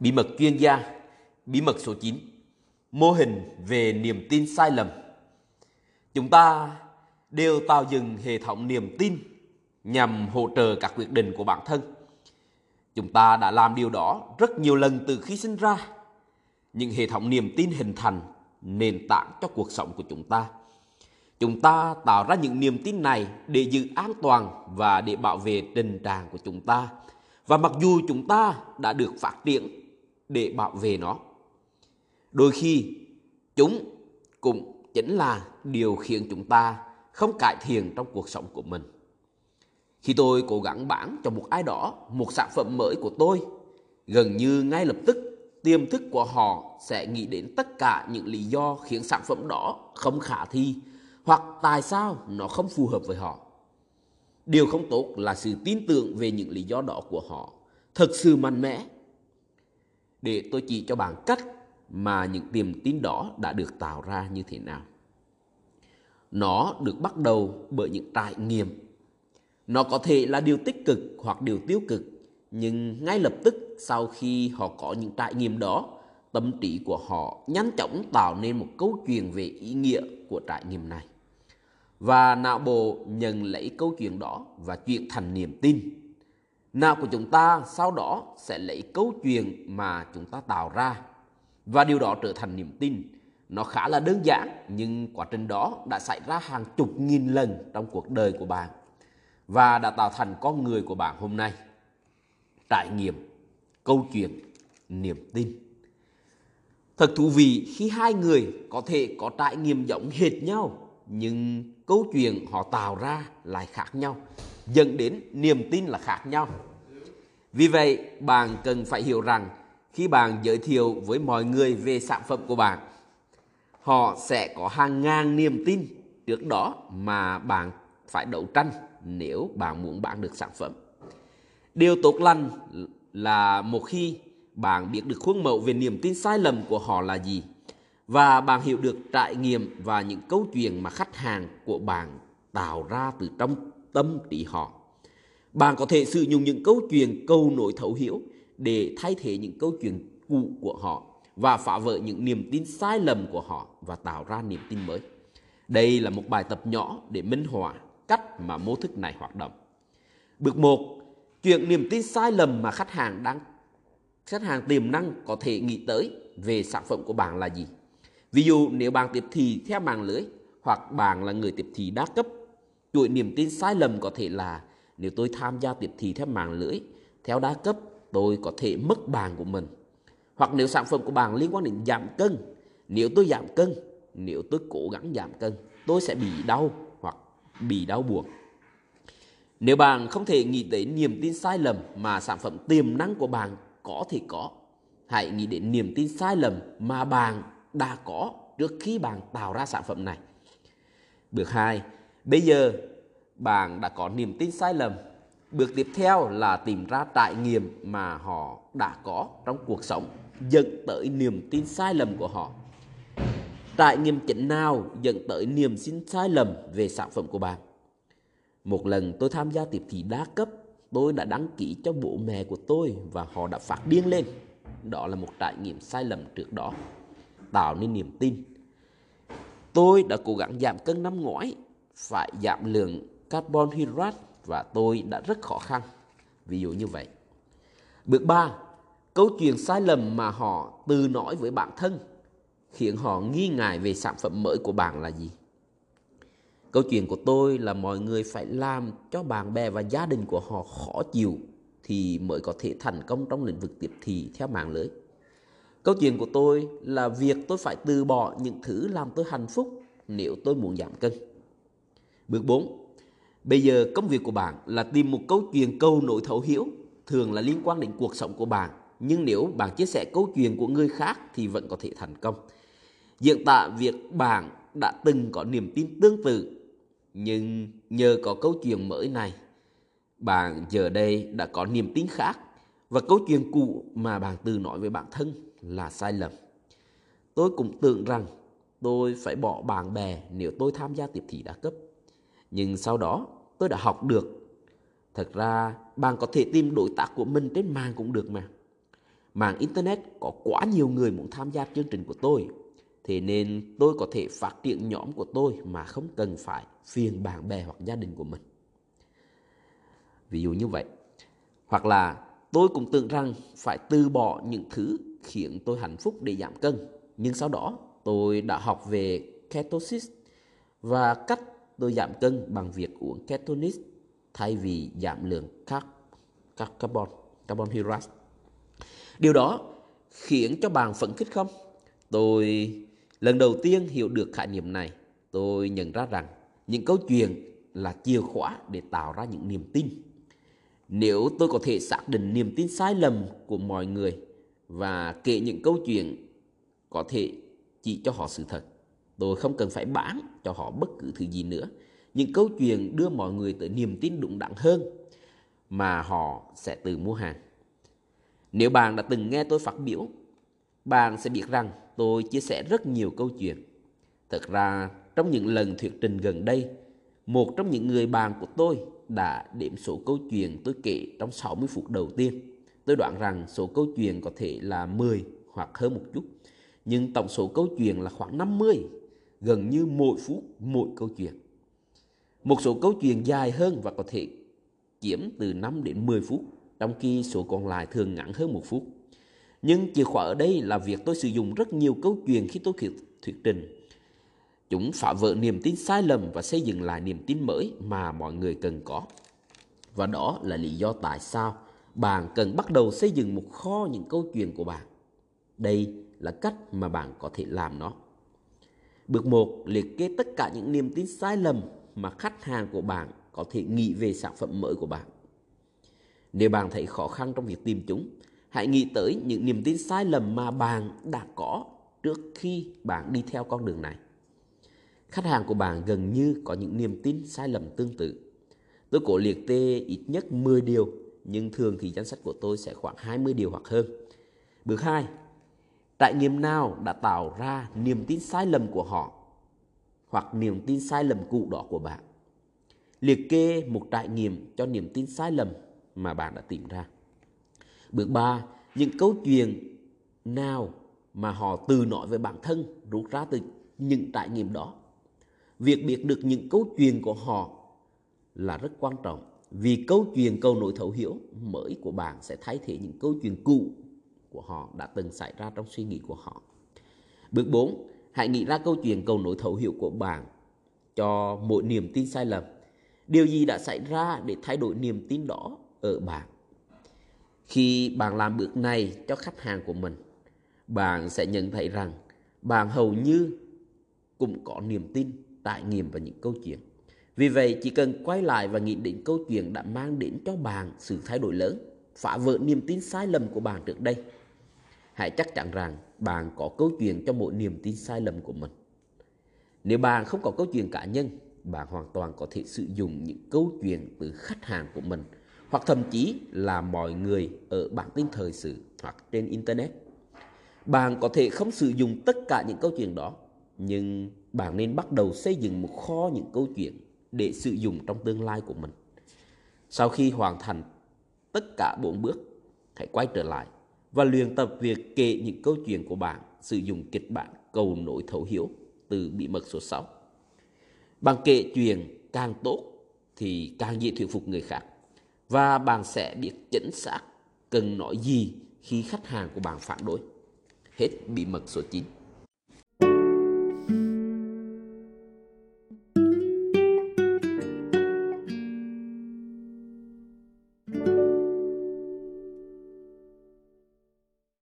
Bí mật chuyên gia, bí mật số 9, mô hình về niềm tin sai lầm. Chúng ta đều tạo dựng hệ thống niềm tin nhằm hỗ trợ các quyết định của bản thân. Chúng ta đã làm điều đó rất nhiều lần từ khi sinh ra. Những hệ thống niềm tin hình thành nền tảng cho cuộc sống của chúng ta. Chúng ta tạo ra những niềm tin này để giữ an toàn và để bảo vệ tình trạng của chúng ta. Và mặc dù chúng ta đã được phát triển để bảo vệ nó, đôi khi chúng cũng chính là điều khiến chúng ta không cải thiện trong cuộc sống của mình. Khi tôi cố gắng bán cho một ai đó một sản phẩm mới của tôi, gần như ngay lập tức tiềm thức của họ sẽ nghĩ đến tất cả những lý do khiến sản phẩm đó không khả thi hoặc tại sao nó không phù hợp với họ. Điều không tốt là sự tin tưởng về những lý do đó của họ thật sự mạnh mẽ. Để tôi chỉ cho bạn cách mà những tiềm tin đó đã được tạo ra như thế nào. Nó được bắt đầu bởi những trải nghiệm. Nó có thể là điều tích cực hoặc điều tiêu cực, nhưng ngay lập tức sau khi họ có những trải nghiệm đó, tâm trí của họ nhanh chóng tạo nên một câu chuyện về ý nghĩa của trải nghiệm này. Và não bộ nhận lấy câu chuyện đó và chuyển thành niềm tin. Não của chúng ta sau đó sẽ lấy câu chuyện mà chúng ta tạo ra và điều đó trở thành niềm tin. Nó khá là đơn giản nhưng quá trình đó đã xảy ra hàng chục nghìn lần trong cuộc đời của bạn và đã tạo thành con người của bạn hôm nay. Trải nghiệm, câu chuyện, niềm tin. Thật thú vị khi hai người có thể có trải nghiệm giống hệt nhau nhưng câu chuyện họ tạo ra lại khác nhau, dẫn đến niềm tin là khác nhau. Vì vậy, bạn cần phải hiểu rằng khi bạn giới thiệu với mọi người về sản phẩm của bạn, họ sẽ có hàng ngàn niềm tin trước đó mà bạn phải đấu tranh nếu bạn muốn bán được sản phẩm. Điều tốt lành là một khi bạn biết được khuôn mẫu về niềm tin sai lầm của họ là gì và bạn hiểu được trải nghiệm và những câu chuyện mà khách hàng của bạn tạo ra từ trong tâm trí họ. Bạn có thể sử dụng những câu chuyện câu nổi thấu hiểu để thay thế những câu chuyện cũ của họ và phá vỡ những niềm tin sai lầm của họ và tạo ra niềm tin mới. Đây là một bài tập nhỏ để minh họa cách mà mô thức này hoạt động. Bước 1. Chuyện niềm tin sai lầm mà khách hàng đang, khách hàng tiềm năng có thể nghĩ tới về sản phẩm của bạn là gì? Ví dụ nếu bạn tiếp thị theo mạng lưới hoặc bạn là người tiếp thị đa cấp, chuỗi niềm tin sai lầm có thể là nếu tôi tham gia tiếp thị theo mạng lưới, theo đa cấp, tôi có thể mất bàn của mình. Hoặc nếu sản phẩm của bạn liên quan đến giảm cân, nếu tôi giảm cân, nếu tôi cố gắng giảm cân, tôi sẽ bị đau hoặc bị đau buồn. Nếu bạn không thể nghĩ đến niềm tin sai lầm mà sản phẩm tiềm năng của bạn có thể có, hãy nghĩ đến niềm tin sai lầm mà bạn đã có trước khi bạn tạo ra sản phẩm này. Bước 2. Bây giờ bạn đã có niềm tin sai lầm. Bước tiếp theo là tìm ra trải nghiệm mà họ đã có trong cuộc sống dẫn tới niềm tin sai lầm của họ. Trải nghiệm chính nào dẫn tới niềm tin sai lầm về sản phẩm của bạn? Một lần tôi tham gia tiếp thị đa cấp, tôi đã đăng ký cho bố mẹ của tôi và họ đã phát điên lên. Đó là một trải nghiệm sai lầm trước đó tạo nên niềm tin. Tôi đã cố gắng giảm cân năm ngoái, phải giảm lượng carbon hydrate và tôi đã rất khó khăn. Ví dụ như vậy. Bước 3. Câu chuyện sai lầm mà họ tự nói với bản thân khiến họ nghi ngại về sản phẩm mới của bạn là gì? Câu chuyện của tôi là mọi người phải làm cho bạn bè và gia đình của họ khó chịu thì mới có thể thành công trong lĩnh vực tiếp thị theo mạng lưới. Câu chuyện của tôi là việc tôi phải từ bỏ những thứ làm tôi hạnh phúc nếu tôi muốn giảm cân. Bước 4. Bây giờ công việc của bạn là tìm một câu chuyện câu nổi thấu hiểu, thường là liên quan đến cuộc sống của bạn. Nhưng nếu bạn chia sẻ câu chuyện của người khác thì vẫn có thể thành công. Diễn tả việc bạn đã từng có niềm tin tương tự, nhưng nhờ có câu chuyện mới này, bạn giờ đây đã có niềm tin khác và câu chuyện cũ mà bạn từ nói với bản thân là sai lầm. Tôi cũng tưởng rằng tôi phải bỏ bạn bè nếu tôi tham gia tiếp thị đa cấp. Nhưng sau đó tôi đã học được. Thật ra, bạn có thể tìm đối tác của mình trên mạng cũng được mà. Mạng Internet có quá nhiều người muốn tham gia chương trình của tôi. Thế nên tôi có thể phát triển nhóm của tôi mà không cần phải phiền bạn bè hoặc gia đình của mình. Ví dụ như vậy. Hoặc là tôi cũng tưởng rằng phải từ bỏ những thứ khiến tôi hạnh phúc để giảm cân. Nhưng sau đó tôi đã học về ketosis và cách tôi giảm cân bằng việc uống ketonis thay vì giảm lượng các các carbon, carbon hydrate. Điều đó khiến cho bạn phấn khích không? Tôi lần đầu tiên hiểu được khái niệm này. Tôi nhận ra rằng những câu chuyện là chìa khóa để tạo ra những niềm tin. Nếu tôi có thể xác định niềm tin sai lầm của mọi người và kể những câu chuyện có thể chỉ cho họ sự thật, tôi không cần phải bán cho họ bất cứ thứ gì nữa. Những câu chuyện đưa mọi người tới niềm tin đúng đắn hơn mà họ sẽ tự mua hàng. Nếu bạn đã từng nghe tôi phát biểu, bạn sẽ biết rằng tôi chia sẻ rất nhiều câu chuyện. Thật ra, trong những lần thuyết trình gần đây, một trong những người bạn của tôi đã đếm số câu chuyện tôi kể trong 60 phút đầu tiên. Tôi đoán rằng số câu chuyện có thể là 10 hoặc hơn một chút. Nhưng tổng số câu chuyện là khoảng 50, gần như mỗi phút mỗi câu chuyện. Một số câu chuyện dài hơn và có thể chiếm từ 5 đến 10 phút trong khi số còn lại thường ngắn hơn một phút. Nhưng chìa khóa ở đây là việc tôi sử dụng rất nhiều câu chuyện khi tôi thuyết trình. Chúng phá vỡ niềm tin sai lầm và xây dựng lại niềm tin mới mà mọi người cần có. Và đó là lý do tại sao bạn cần bắt đầu xây dựng một kho những câu chuyện của bạn. Đây là cách mà bạn có thể làm nó. Bước 1. Liệt kê tất cả những niềm tin sai lầm mà khách hàng của bạn có thể nghĩ về sản phẩm mới của bạn. Nếu bạn thấy khó khăn trong việc tìm chúng, hãy nghĩ tới những niềm tin sai lầm mà bạn đã có trước khi bạn đi theo con đường này. Khách hàng của bạn gần như có những niềm tin sai lầm tương tự. Tôi cố liệt kê ít nhất 10 điều, nhưng thường thì danh sách của tôi sẽ khoảng 20 điều hoặc hơn. Bước 2. Trải nghiệm nào đã tạo ra niềm tin sai lầm của họ hoặc niềm tin sai lầm cũ đó của bạn? Liệt kê một trải nghiệm cho niềm tin sai lầm mà bạn đã tìm ra. Bước 3. Những câu chuyện nào mà họ từ nói với bản thân rút ra từ những trải nghiệm đó. Việc biết được những câu chuyện của họ là rất quan trọng vì câu chuyện cầu nối thấu hiểu mới của bạn sẽ thay thế những câu chuyện cũ của họ đã từng xảy ra trong suy nghĩ của họ. Bước 4. Hãy nghĩ ra câu chuyện cầu nối thấu hiểu của bạn cho mỗi niềm tin sai lầm. Điều gì đã xảy ra để thay đổi niềm tin đó ở bạn. Khi bạn làm bước này cho khách hàng của mình, bạn sẽ nhận thấy rằng bạn hầu như cũng có niềm tin, trải nghiệm và những câu chuyện. Vì vậy, chỉ cần quay lại và nghĩ đến câu chuyện đã mang đến cho bạn sự thay đổi lớn, phá vỡ niềm tin sai lầm của bạn trước đây. Hãy chắc chắn rằng bạn có câu chuyện cho mỗi niềm tin sai lầm của mình. Nếu bạn không có câu chuyện cá nhân, bạn hoàn toàn có thể sử dụng những câu chuyện từ khách hàng của mình – hoặc thậm chí là mọi người ở bản tin thời sự hoặc trên Internet. Bạn có thể không sử dụng tất cả những câu chuyện đó, nhưng bạn nên bắt đầu xây dựng một kho những câu chuyện để sử dụng trong tương lai của mình. Sau khi hoàn thành tất cả bốn bước, hãy quay trở lại và luyện tập việc kể những câu chuyện của bạn sử dụng kịch bản cầu nối thấu hiểu từ bí mật số 6. Bạn kể chuyện càng tốt thì càng dễ thuyết phục người khác và bạn sẽ biết chính xác cần nói gì khi khách hàng của bạn phản đối. Hết bí mật số 9.